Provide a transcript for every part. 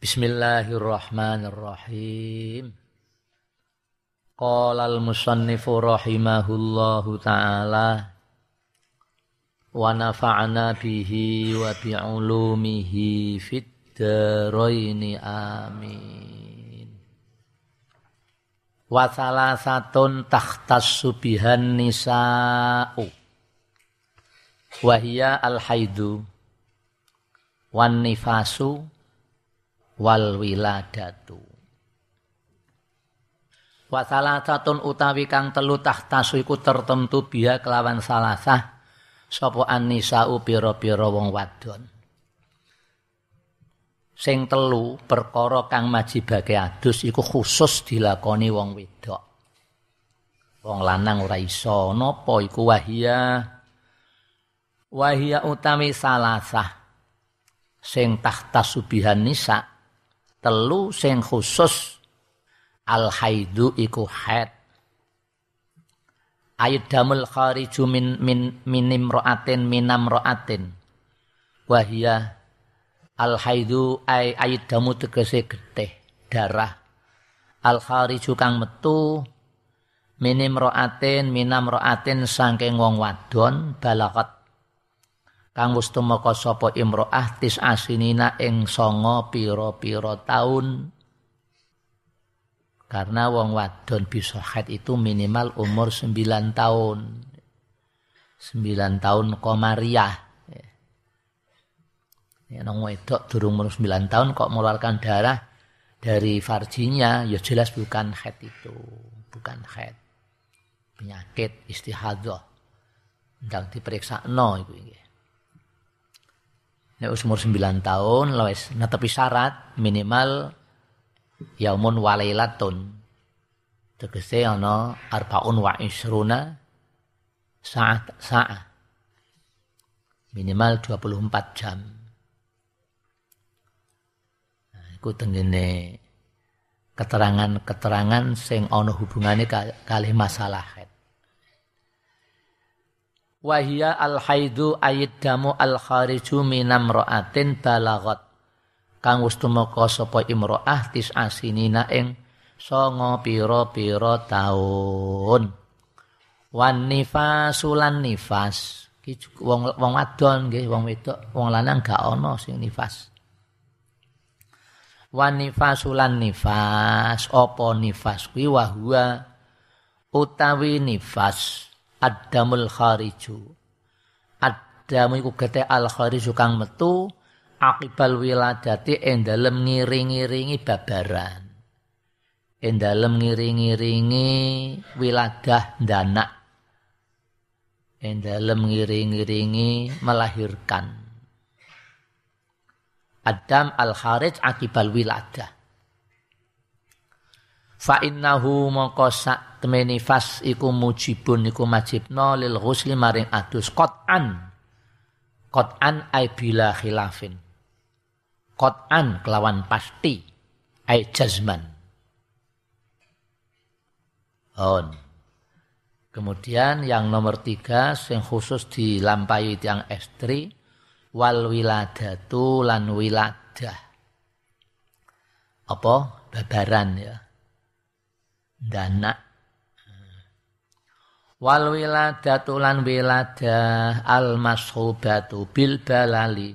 Bismillahirrahmanirrahim. Qala al-musannifu rahimahullahu ta'ala wa nafa'na bihi wa bi'ulumihi fid amin. Wa salasatun takhtas subihan nisa'u. Wahia al-haidu wan nifasu wal wiladatu. Wa salasatun utawi kang telu tahtasu iku tertentu biya kelawan salasah sapa annisau pira-pira wong wadon. Sing telu perkara kang majibake adus iku khusus dilakoni wong wedok. Wong lanang ora iso napa iku wahia? Wahia utawi salasah. Sing tahta subihan nisa telu sing khusus al haidu iku haid. Damul khariju min min minim roatin minam roatin wahia al haidu ay damu tegese getih darah. Al khariju kang metu minim roatin minam roatin saking wong wadon balakat kang wis tumeka sapa imro'ah tis asinina ing sanga pira-pira taun. Karena wong wadon bisa haid itu minimal umur 9 tahun 9 tahun komariah. Ya nang wedok durung umur 9 tahun kok mengeluarkan darah dari farjinya ya jelas bukan haid itu bukan haid. Penyakit istihadah. Ndang diperiksa no iku iki Nek umur 9 tahun wis netepi syarat minimal yaumun walailatun. Tegese ana arbaun wa isruna saat saat. Minimal 24 jam. Nah, iku tengene keterangan-keterangan sing ana hubungane kali masalah. Wahia al haidu ayid damu al khariju minam ro'atin balagot. Kang wis tumeka sapa imro'ah tis asinina ing songo piro-piro taun. Wan nifasu lan nifas. Wong wong wadon nggih, wong wedok, wong lanang gak ana sing nifas. Wan nifasu lan nifas, apa nifas kuwi wahua utawi nifas Adamul khariju. Adamu iku gete al khariju kang metu akibal wiladati ing dalem ngiring-ngiringi babaran. Ing dalem ngiring-ngiringi wiladah ndanak. Ing dalem ngiring-ngiringi melahirkan. Adam al kharij akibal wiladah. Fa innahu mongko temeni fas iku mujibun iku majibno lil ghusli maring adus. Qat'an. Qat'an ay bila khilafin. Qat'an kelawan pasti ay jazman. On. Kemudian yang nomor tiga yang khusus dilampaui tiang estri wal wiladatu lan wiladah. Apa? Babaran ya dana. Wal wiladatu lan wiladah al mashubatu bil balali.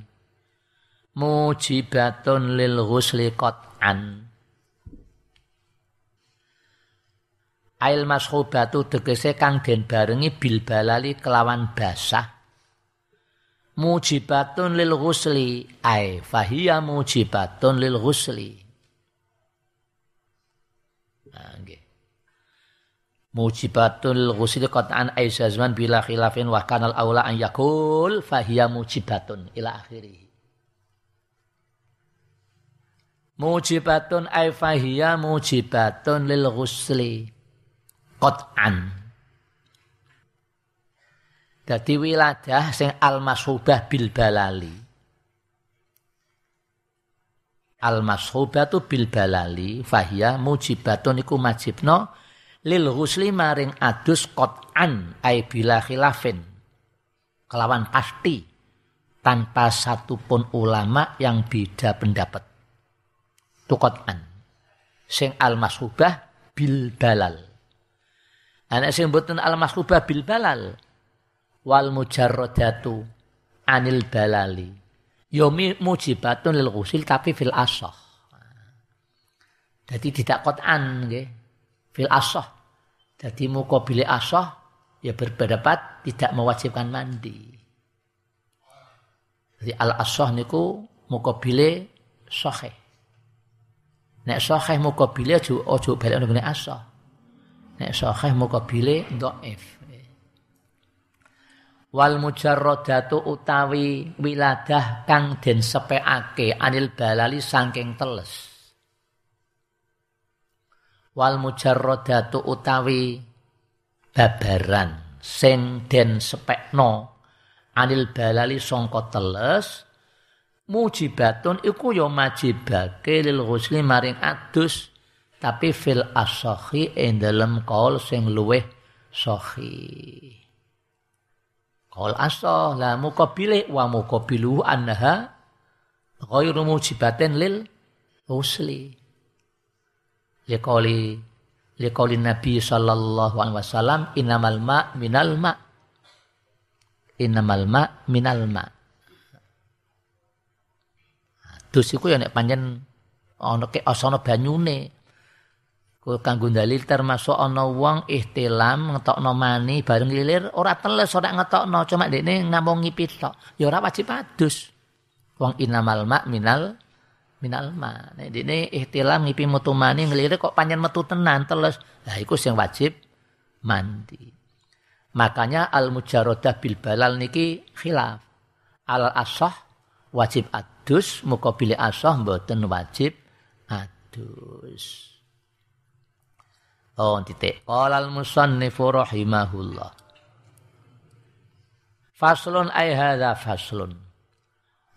Mujibatun lil ghusli qat'an. Ail mashubatu tegese kang den barengi bil balali kelawan basah. Mujibatun lil ghusli ay fahiya mujibatun lil ghusli mujibatul ghusli qat'an ay zaman bila khilafin wa kanal aula an yakul fahiya mujibatun ila akhirih. Mujibatun ay fahiya mujibatun lil ghusli qat'an. Dadi wiladah sing al masubah bil balali. Al masubatu bil balali fahiya mujibatun iku majibno lil ghusli maring adus qat'an ai bila khilafin. Kelawan pasti tanpa satupun ulama yang beda pendapat. Tukotan sing al masrubah bil balal. Anak sing mboten al masrubah bil balal wal mujarradatu anil balali. Yomi mujibatun lil ghusil tapi fil asah. Jadi tidak kotan fil asah jadi mukabili asah ya berpendapat tidak mewajibkan mandi. Jadi al asah niku mukabile sahih. Nek sahih mukabile ojo ojo balik ngene asah. Nek sahih mukabile dhaif wal mujarradatu utawi wiladah kang den sepeake anil balali saking teles wal mujarradatu utawi babaran sing den sepekno anil balali sangka teles mujibatun iku ya majibake lil ghusli maring adus tapi fil asahi ing dalem kaul sing luweh sahih Kol asoh la mukabili wa mukabilu annaha ghairu lil usli. Liqali liqali Nabi sallallahu alaihi wasallam innamal ma minal ma. Innamal ma minal ma. Dus iku ya nek ana ke asana banyune kanggo dalil termasuk ana wong ihtilam ngetokno mani bareng lilir ora teles ora ngetokno cuma dekne ngamung ngipit tok ya ora wajib adus wong inamal ma minal minal ma nek dekne ihtilam ngipi metu mani ngelilir kok panjen metu tenan teles lah iku sing wajib mandi makanya al mujarradah bil balal niki khilaf al asah wajib adus mukabili asah mboten wajib adus Oh titik. Qala al-musannifu rahimahullah. Faslun ay hadza faslun.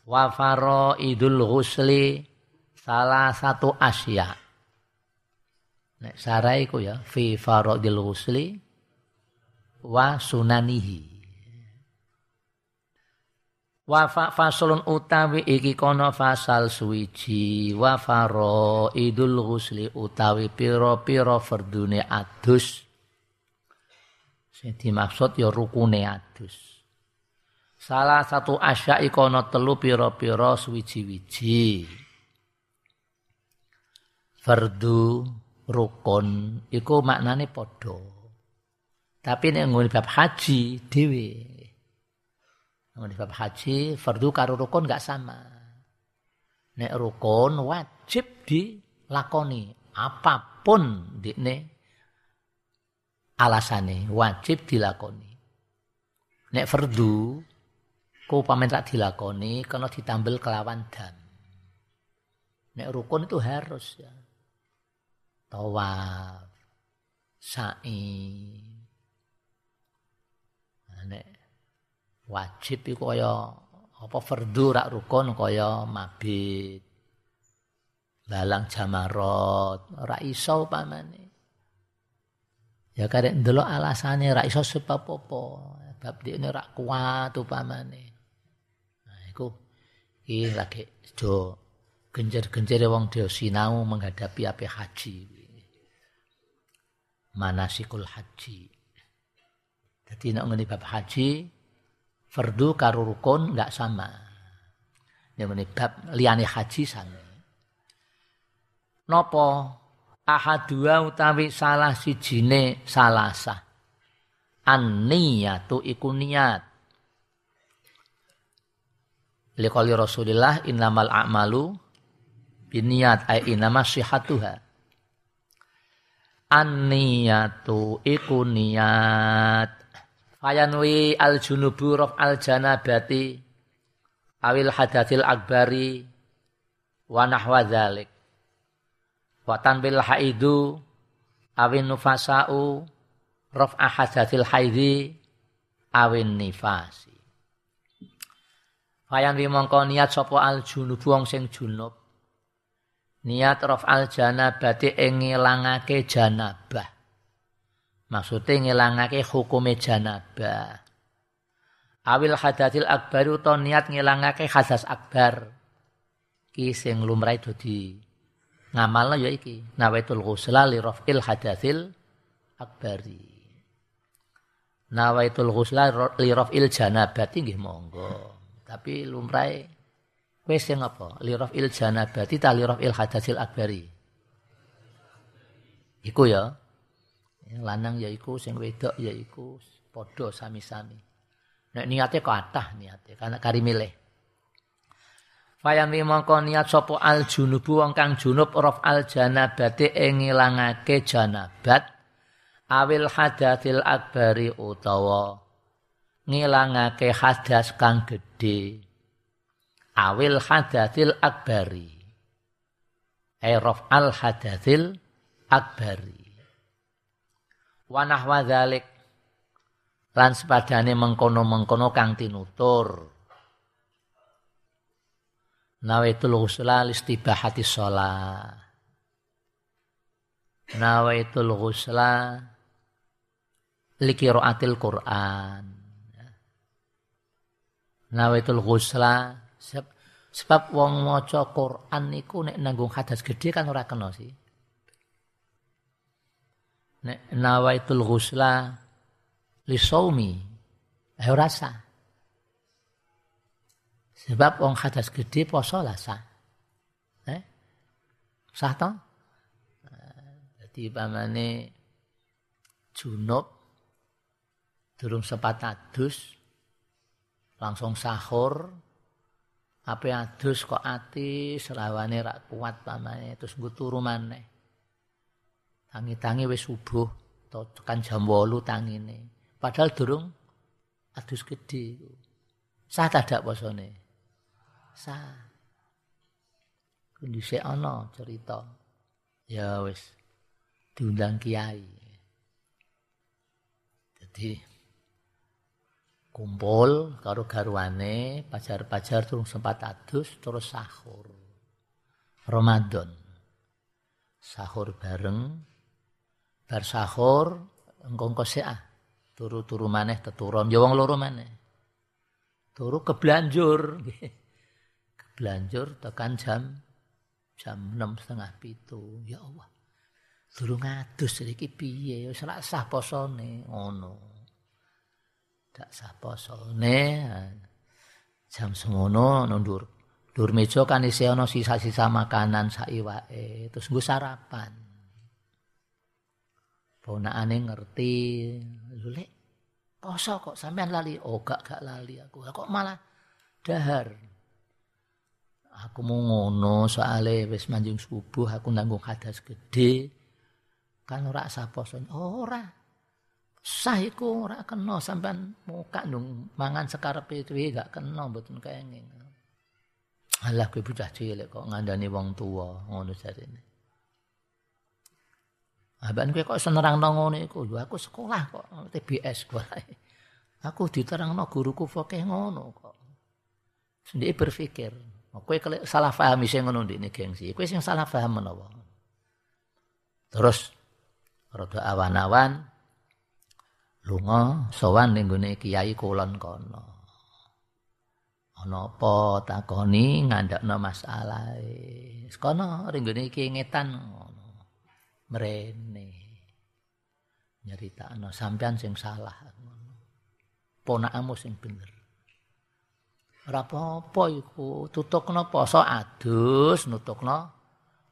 Wa faraidul ghusli salah satu asya. Nek sarai ku ya fi faraidil ghusli wa sunanihi. wa faslun utawi iki kono fasal suwiji wa faro idul ghusli utawi pira-pira fardune adus sing dimaksud ya rukune adus salah satu asya ikono telu pira-pira suwiji-wiji fardu rukun iku maknane padha tapi nek ngene bab haji dhewe di bab haji, fardu karo rukun gak sama. Nek rukun wajib dilakoni apa pun dikne alasane wajib dilakoni. Nek fardu ku pamen tak dilakoni kena ditambel kelawan dam. Nek rukun itu harus ya. Tawaf, sa'i. Nah, nek wajib iku kaya apa fardu rak rukun kaya mabit lalang jamarot ora iso pamane ya karek ndelok alasane ora iso sebab apa bab ini rak kuat upamane. Nah iku iki lagi do genjer-genjere wong dia sinau menghadapi api haji manasikul haji jadi nek ngene bab haji fardu karo rukun enggak sama. Ini bab liyane haji sama. Nopo ahadua utawi salah sijine salasa. An-niyatu iku niat. Liqali Rasulillah innamal a'malu biniyat ay inama sihatuha. An-niyatu iku niat. Fayanwi al junubu rof al janabati awil hadatil akbari wa nahwa dzalik wa tanbil haidu awin nufasau rof ahadatil haidi awin nifasi. Fayan mongko niat sapa al junub wong sing junub. Niat rof al janabati ing ngilangake janabah. Maksudnya ngilangake hukume janabah. Awil hadatil akbar utawa niat ngilangake hadas akbar. Ki sing lumrah dadi ngamalna ya iki nawaitul ghusla li raf'il hadatsil akbari nawaitul ghusla li raf'il janabati nggih monggo tapi lumrahe wis sing apa? Li raf'il janabati ta li raf'il hadatsil akbari. Iku ya. Lanang ya iku sing wedok ya iku padha sami-sami. Nek niate kathah niate karena kari milih. Fayan mongko niat sapa al junubu wong kang junub raf al janabati ing ngilangake janabat awil hadatsil akbari utawa ngilangake hadas kang gedhe awil hadatsil akbari. Ay al hadatsil akbari. Wa nahwa lan sepadane mengkono-mengkono kang tinutur. Nawaitul ghusla listibahati sholat. Nawaitul ghusla likiraatil Quran. Nawaitul ghusla sebab wong maca Quran niku nek nanggung hadas gede kan ora kena sih nek nawaitul ghusla li saumi eh ora sah Sebab wong hadas gede poso lah sah. Eh? Sah toh? Jadi pamane junub durung sempat adus langsung sahur apa adus kok ati selawane rak kuat pamane terus nggo turu maneh tangi-tangi wis subuh tekan jam 8 tangine padahal durung adus gede sah tak posone sah. Kondisi ana cerita. Ya wis diundang kiai. Jadi kumpul karo garwane, pajar-pajar turun sempat adus terus sahur. Ramadan. Sahur bareng. Bar sahur engko ah turu-turu maneh teturun ya wong loro maneh. Turu keblanjur Belanjur tekan jam jam enam setengah pitu. Ya Allah. Durung ngadus iki piye wis ora sah posone ngono. Dak sah posone. Jam semono nundur. Dur meja kan isi ana sisa-sisa makanan sak iwake, terus nggo sarapan. Ponakane ngerti, lho lek poso kok sampean lali? Oh gak gak lali aku. Kok malah dahar. Aku mau ngono soale wis manjing subuh aku nanggung hadas gede. Kan ora sah poso. Oh, ora. Sah iku ora kena sampean muka nung mangan sekarepe dhewe gak kena mboten kenging. Alah kowe bocah cilik kok ngandani wong tua ngono jarene. Aban kowe kok senerangno ngono iku. Aku sekolah kok TBS kok. Aku diterangno guruku fakih ngono kok. Sendiri berpikir, Oh, kowe salah paham sing ngono ndekne gengsi. Kowe sing salah paham menapa? Terus rada awan-awan lunga sowan ning gone kiai kulon kono. Ana apa takoni ngandakno masalah. Kono ring gone iki ngetan ngono. Mrene. Nyeritakno sampean sing salah ngono. Ponakmu sing bener. Ora apa-apa iku, tutukno poso adus, nutukno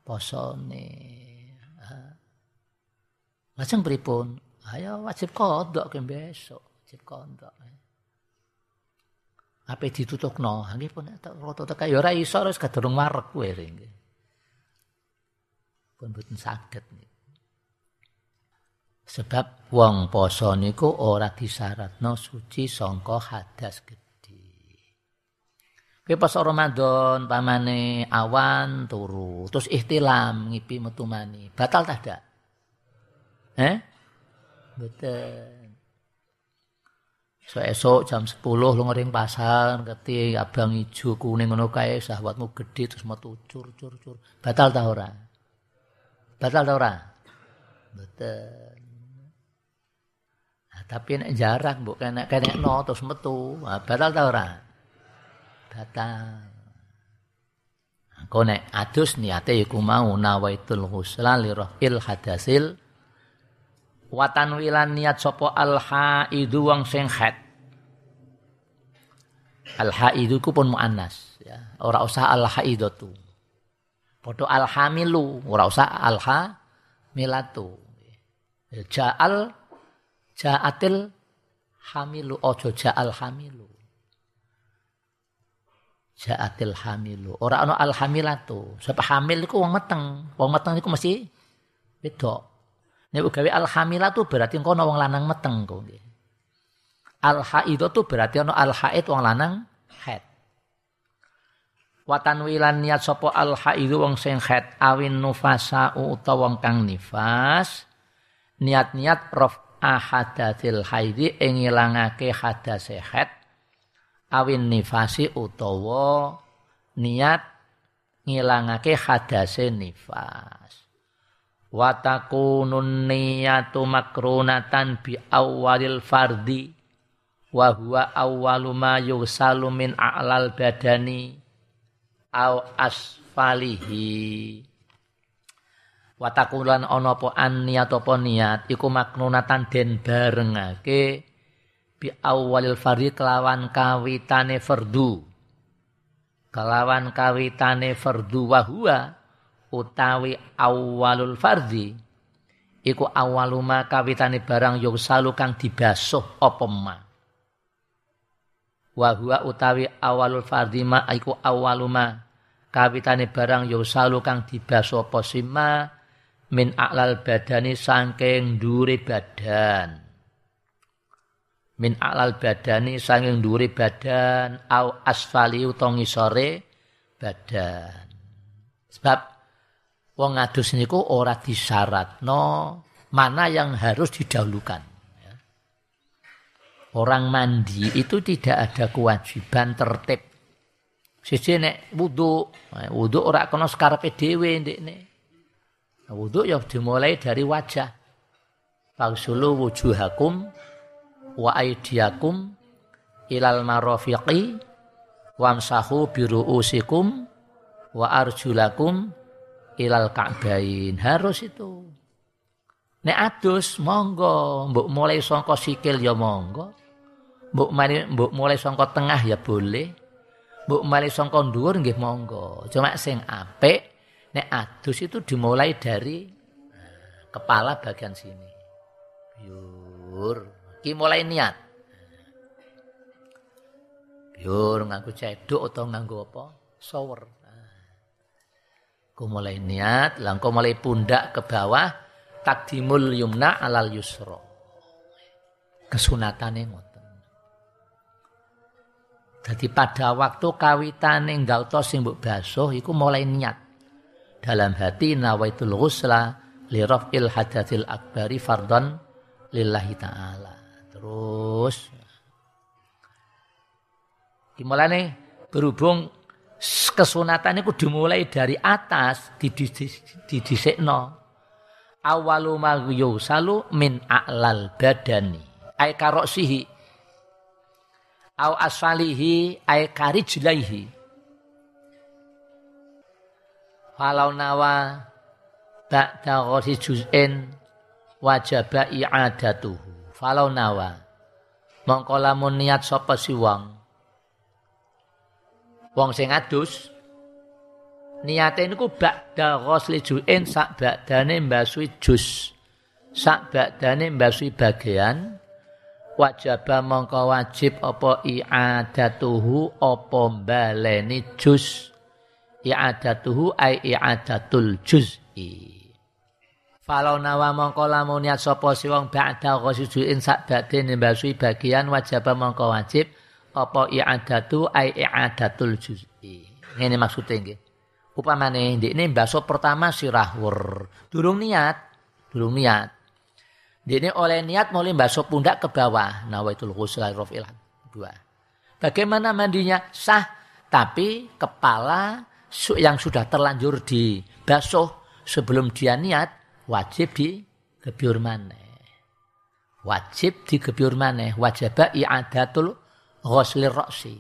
posone. Lajeng pripun? Ayo wajib kodok ke besok, wajib kodok. Apa ditutukno? Nggih pun tak foto tak ya ora iso wis kadurung warek kowe nggih. Pun mboten. Sebab wong poso niku ora disyaratno suci sangka hadas gede. Kowe pas Ramadan pamane awan turu, terus ihtilam ngipi metu mani. Batal tak ada? Eh? Betul. So esok jam 10 lu ngering pasar ngerti abang ijo kuning ngono kae sahabatmu gede terus metu cur cur cur. Batal ta ora? Batal ta ora? Betul. Nah, tapi nek jarak mbok kene kene no terus metu, nah, batal ta ora? batal. Engko nek adus niate iku mau nawaitul ghusla li il hadasil watan wilan niat sapa al haidu wong sing haid. Al haidu ku pun muannas ya. Ora usah al haidatu. Padha al hamilu, ora usah al hamilatu. Ja'al ja'atil hamilu ojo ja'al hamilu. Ja'atil hamilu. Ora ana al hamilatu. Sebab hamil iku wong meteng. Wong meteng iku mesti wedok. Nek gawe al hamilatu berarti kono wong lanang meteng kok nggih. Al haidatu berarti ana al haid wong lanang haid. Watan wilan niat sapa al haidu wong sing haid awin nufasa utawa wong kang nifas niat-niat rof ahadatil haidi ing ngilangake hadase haid awin nifasi utawa niat ngilangake hadase nifas wa takunun niyatu makrunatan bi awalil fardi wa huwa awwalu ma a'lal badani au asfalihi. Watakulan ana apa an niat apa niat iku maknunatan den barengake bi awalil fardhi kelawan kawitane fardu. Kelawan kawitane fardu wa huwa utawi awalul fardhi iku awaluma kawitane barang yo salu kang dibasuh apa ma. Wa utawi awalul fardhi ma iku awaluma kawitane barang yo salu kang dibasuh apa sima min a'lal badani sangking duri badan. Min alal badani sanging dhuwure badan au asfali utawa ngisore badan. Sebab wong ngadus niku ora disyaratno mana yang harus didahulukan ya. orang mandi itu tidak ada kewajiban tertib. Siji nek wudu wudu ora kena sekarepe dhewe ndekne. Wudu ya dimulai dari wajah. Fagsulu wujuhakum wa aidiakum ilal marafiqi wamsahu biruusikum wa arjulakum ilal ka'bain. Harus itu. Nek adus monggo. Mbok mulai sangka sikil ya monggo. Mbok mbok mulai sangka tengah ya boleh. Mbok mulai sangka dhuwur nggih monggo. Cuma sing apik nek adus itu dimulai dari kepala bagian sini. Biur Iki mulai niat. Biur nganggo ceduk atau nganggo apa? Shower. Ku mulai niat, langkau mulai pundak ke bawah, takdimul yumna alal yusro. Kesunatane ngoten. Jadi pada waktu kawitane nggauta sing mbok basuh iku mulai niat. Dalam hati nawaitul ghusla li raf'il hadatsil akbari fardhan lillahi ta'ala. Terus dimulai berhubung kesunatan itu dimulai dari atas didisikno awalu ma yusalu min a'lal badani. Ay karoksihi au asfalihi ay karijlaihi. Falau nawa ba'da ghasi juz'in wajaba i'adatuhu falau nawa mongko niat sapa si wong sing adus niate niku ba'da ghusli ju'in sak ba'dane mbasui jus. Sak ba'dane mbasui bagian wajaba mongko wajib apa i'adatuhu apa baleni jus. I'adatuhu ai i'adatul juz'i Falau nawa mongko lamun niat sapa si wong ba'da ghasujuin sak badhe nembasui bagian wajib mongko wajib apa i'adatu ai i'adatul juz'i. Ngene maksude nggih. Upamane ndekne mbasuh pertama sirahwur. Durung niat, durung niat. Ndekne oleh niat mulai mbasuh pundak ke bawah. Nawaitul ghusl rafil dua. Bagaimana mandinya? Sah, tapi kepala yang sudah terlanjur dibasuh sebelum dia niat wajib di gebyur maneh. Wajib di gebyur maneh, wajib i'adatul ghuslir ra'si.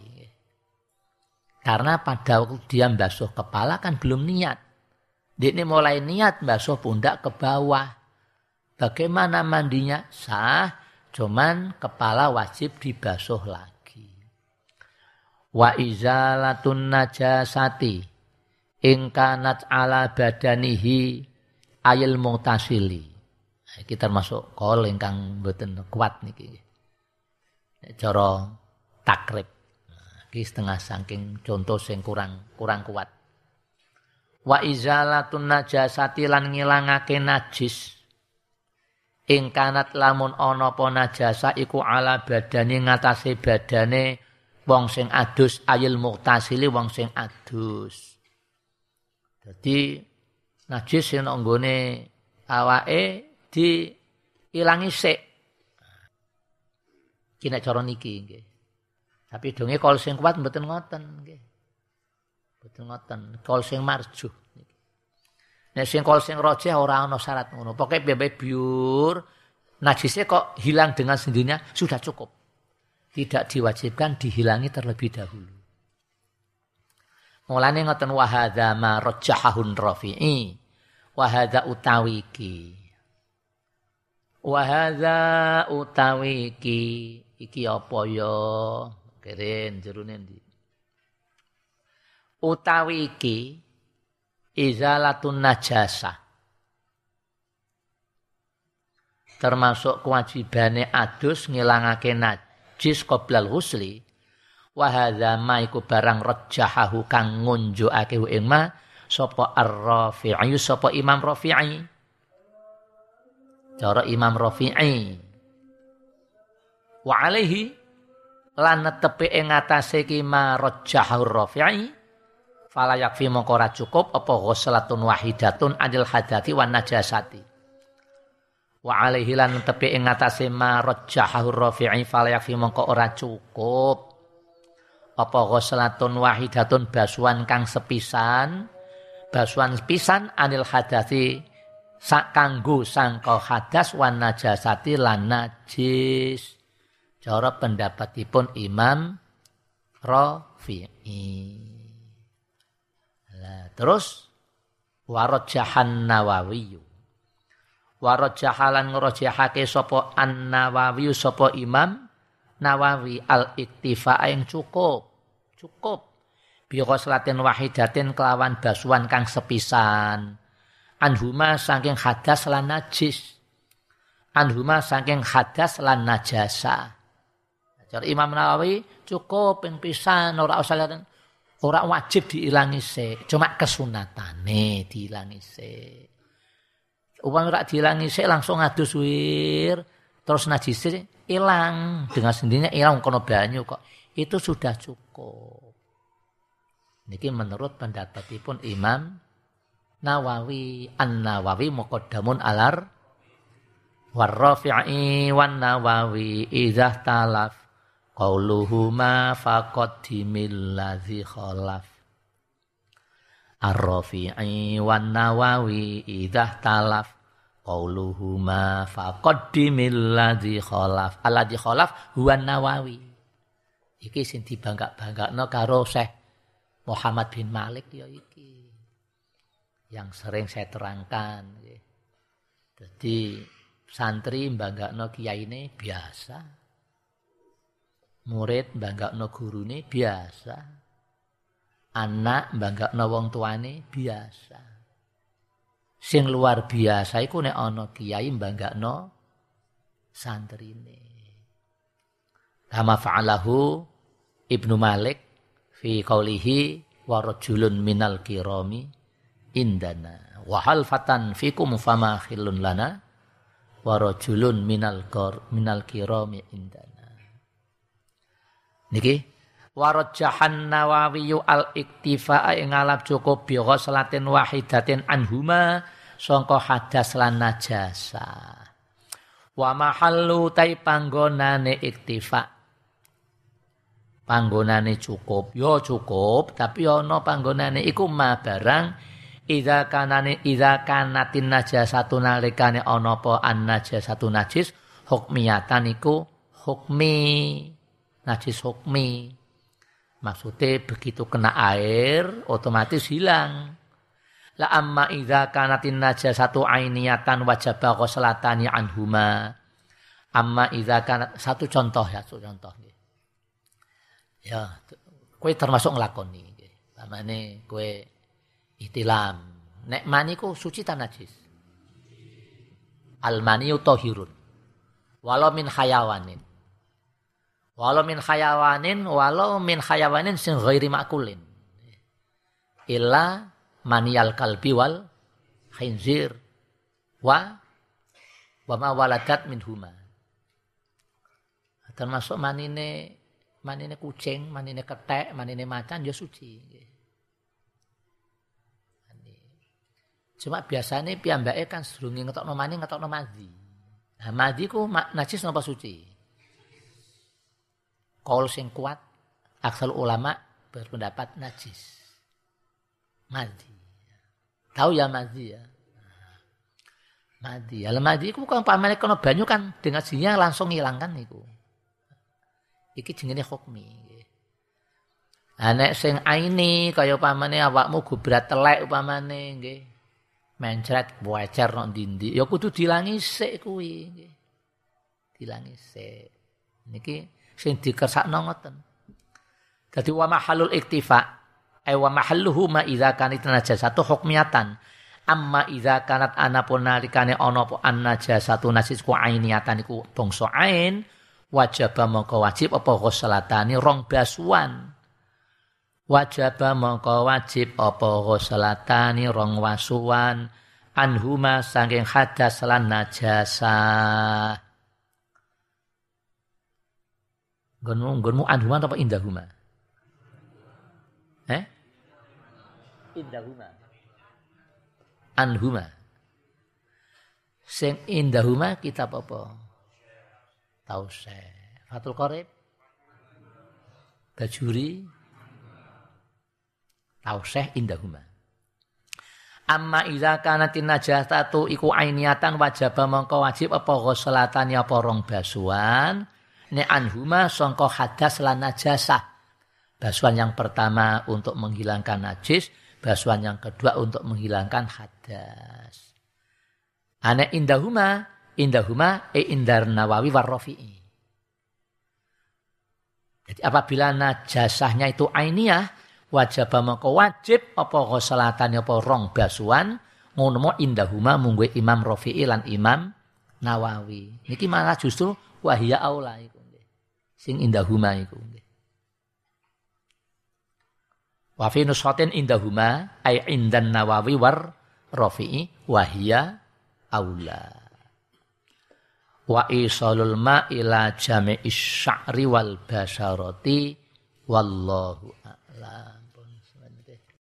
Karena pada waktu dia basuh kepala kan belum niat. Dia ini mulai niat basuh pundak ke bawah. Bagaimana mandinya? Sah, cuman kepala wajib dibasuh lagi. Wa izalatun najasati ingkanat ala badanihi ayil mutasili. Kita masuk kol ingkang kuat niki. Cara takrib. Iki setengah saking contoh sing kurang kurang kuat. Wa izalatun najasati lan ngilangake najis ing kanat lamun ana apa najasa iku ala badane ngatasé badane wong sing adus ayil muktasili wong sing adus jadi najis sing nggone awake di ilangi sik kina cara niki nggih tapi donge kol sing kuat mboten ngoten nggih mboten ngoten kol sing marjuh Nek sing kol sing rojeh ora ana syarat ngono. Pokoke bebe biur najisnya kok hilang dengan sendirinya sudah cukup. Tidak diwajibkan dihilangi terlebih dahulu. Mulane ngoten wahadza ma rajahahun rafi'i. Wahadza utawiki. Wahadza utawiki. Iki apa ya? Keren jerune ndi? Utawiki izalatun najasa. Termasuk kewajibane adus ngilangake najis qoblal husli. Wa hadza ma iku barang rajahahu kang ngunjukake ing ma sapa ar-Rafi'i sapa Imam Rafi'i. Cara Imam Rafi'i. Wa alaihi lan netepe ing atase ki ma rajahahu Rafi'i fala yakfi mongko ora cukup apa ghuslatun wahidatun adil hadati wan najasati. Wa alaihi lan tepi ing ngatasé ma rajjahu rafi'i fala yakfi mongko ora cukup apa ghuslatun wahidatun basuhan kang sepisan basuhan sepisan anil hadati sak kanggo sangka hadas wan najasati lan najis cara pendapatipun Imam Rafi'i Terus warajahan Nawawi. Warajahalan ngrajahake sapa An-Nawawi sapa Imam Nawawi al-iktifa yang cukup. Cukup. Bi ghuslatin wahidatin kelawan basuhan kang sepisan. Anhuma saking hadas lan najis. Anhuma saking hadas lan najasa. Cara Imam Nawawi cukup ping pisan ora usah Ora wajib diilangi se, cuma kesunatane diilangi se. Uang ora diilangi se langsung adus wir, terus najis hilang dengan sendirinya hilang kono banyu kok. Itu sudah cukup. Niki menurut pendapatipun Imam Nawawi An-Nawawi muqaddamun alar warrafi'i wan Nawawi idzah talaf qauluhuma faqaddimil ladzi khalaf. Ar-Rafi'i wan Nawawi idzah talaf. Qauluhuma faqaddimil ladzi khalaf. Alladzi khalaf huwa Nawawi. Iki sing dibangga-banggakno karo Syekh Muhammad bin Malik ya iki yang sering saya terangkan jadi santri banggakno kiai ini biasa murid banggakno gurune biasa. Anak banggakno wong tuane biasa. Sing luar biasa iku nek ana kiai banggakno santrine. Kama fa'alahu Ibnu Malik fi qaulihi wa rajulun minal kirami indana wa hal fatan fikum fama khillun lana wa rajulun minal minal kirami indana Niki warajahan Nawawi al iktifa ing ngalap cukup bi ghuslatin wahidatin anhuma sangka hadas lan najasa. Wa mahallu tai panggonane iktifa. Panggonane cukup, yo ya cukup, tapi ana panggonane iku ma barang Ida kanane ida kanatin najasatu nalikane ana apa an najasatu najis hukmiyatan iku hukmi najis hukmi Maksudnya begitu kena air otomatis hilang. La amma idza kanatin najasatu ainiyatan wajaba ghuslatani anhuma. Amma idza kanat satu contoh ya, satu contoh Ya, kue termasuk nglakoni nggih. Pamane kue itilam. Nek mani ku suci tan najis. Al mani tahirun. Walau min hayawanin. Walau min hayawanin, walau min hayawanin sing ghairi makulin. Illa manial kalbi wal khinzir wa wa ma waladat min huma. Termasuk manine manine kucing, manine ketek, manine macan ya suci. Cuma biasanya piyambake kan sedurunge ngetokno mani ngetokno madhi. Nah, madhi ku najis napa suci? Kaul sing kuat aksal ulama berpendapat najis. Madhi. Tahu ya madi ya. Madi. Ya madi itu bukan pamane kono banyu kan dengan sinya langsung hilangkan itu. Iki jenenge hukmi. Anek sing aini kaya pamane awakmu gubrat telek upamane nggih. Mencret wajar nok dindi ya kudu dilangi sik kuwi nggih. Dilangi sik. Niki sing dikersakno ngoten. Dadi wa mahalul iktifa Ewa mahalluhu ma idza kanat najasatu hukmiyatan. Amma idza kanat anapun nalikane ana apa an najasatu najis ku ainiyatan iku bangsa ain wajib mongko wajib apa ghuslatani rong basuan. Wajib mongko wajib apa ghuslatani rong wasuan anhuma saking hadas lan najasa. Gunmu gunmu anhuma apa indahuma? Eh? indahuma anhuma sing indahuma kitab apa? Tauseh fatul qarib. Bajuri tauseh indahuma Amma idza kanatin najasatu iku ainiatan wajib mongko wajib apa ghuslatani apa rong basuan ne anhuma sangka hadas lan najasah. Basuhan yang pertama untuk menghilangkan najis, Basuhan yang kedua untuk menghilangkan hadas. Ane indahuma, indahuma e indar nawawi warrofi'i. Jadi apabila najasahnya itu ainiyah, wajib maka wajib apa ghusalatan apa rong basuhan, ngono indahuma munggu Imam Rafi'i lan Imam Nawawi. Niki malah justru wahia aula. Sing indahuma iku. Wa fi nushatin indahuma ay indan Nawawi war Rafi'i wa hiya aula. Wa isalul ma ila jami'is sya'ri wal basharati wallahu.